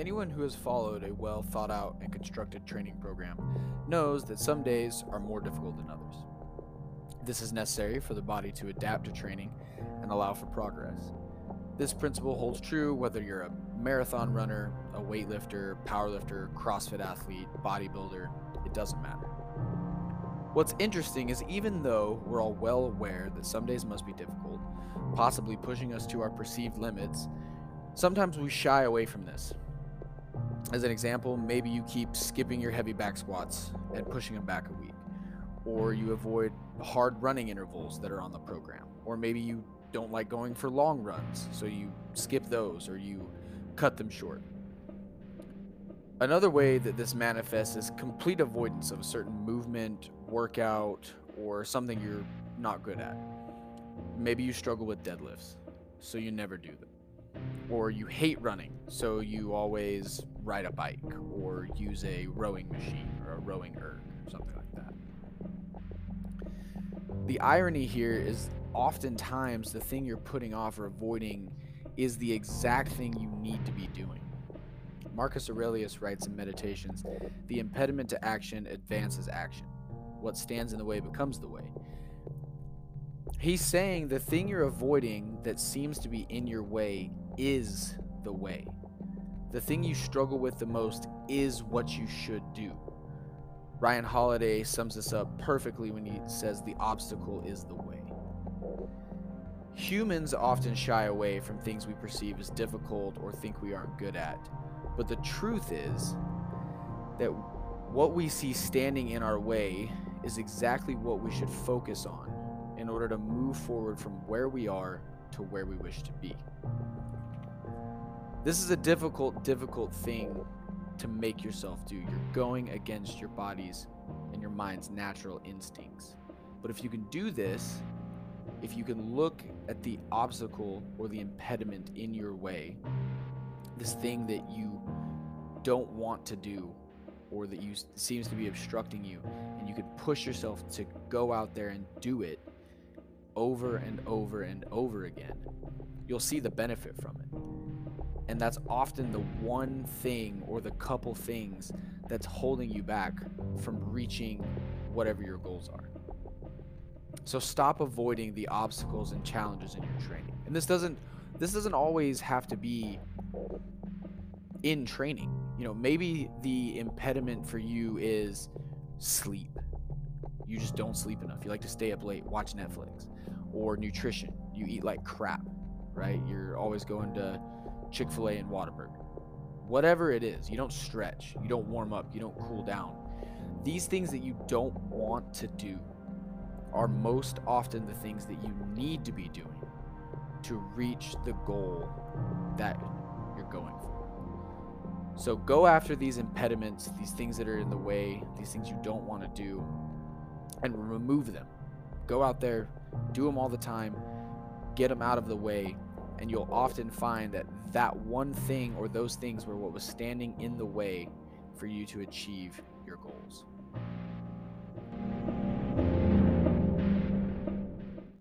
Anyone who has followed a well thought out and constructed training program knows that some days are more difficult than others. This is necessary for the body to adapt to training and allow for progress. This principle holds true whether you're a marathon runner, a weightlifter, powerlifter, CrossFit athlete, bodybuilder, it doesn't matter. What's interesting is even though we're all well aware that some days must be difficult, possibly pushing us to our perceived limits, sometimes we shy away from this. As an example, maybe you keep skipping your heavy back squats and pushing them back a week, or you mm. avoid hard running intervals that are on the program, or maybe you don't like going for long runs, so you skip those or you cut them short. Another way that this manifests is complete avoidance of a certain movement, workout, or something you're not good at. Maybe you struggle with deadlifts, so you never do them. Or you hate running, so you always ride a bike or use a rowing machine or a rowing erg or something like that. The irony here is oftentimes the thing you're putting off or avoiding is the exact thing you need to be doing. Marcus Aurelius writes in Meditations The impediment to action advances action. What stands in the way becomes the way. He's saying the thing you're avoiding that seems to be in your way is the way. The thing you struggle with the most is what you should do. Ryan Holiday sums this up perfectly when he says the obstacle is the way. Humans often shy away from things we perceive as difficult or think we aren't good at. But the truth is that what we see standing in our way is exactly what we should focus on in order to move forward from where we are to where we wish to be. This is a difficult, difficult thing to make yourself do. You're going against your body's and your mind's natural instincts. But if you can do this, if you can look at the obstacle or the impediment in your way, this thing that you don't want to do or that you seems to be obstructing you and you can push yourself to go out there and do it over and over and over again you'll see the benefit from it that's often the one thing or the couple things that's holding you back from reaching whatever your goals are so stop avoiding the obstacles and challenges in your training. And this doesn't this doesn't always have to be in training. You know, maybe the impediment for you is sleep. You just don't sleep enough. You like to stay up late, watch Netflix. Or nutrition. You eat like crap, right? You're always going to Chick-fil-A and Whataburger. Whatever it is, you don't stretch, you don't warm up, you don't cool down. These things that you don't want to do are most often the things that you need to be doing to reach the goal that you're going for. So go after these impediments, these things that are in the way, these things you don't want to do, and remove them. Go out there, do them all the time, get them out of the way, and you'll often find that that one thing or those things were what was standing in the way for you to achieve your goals.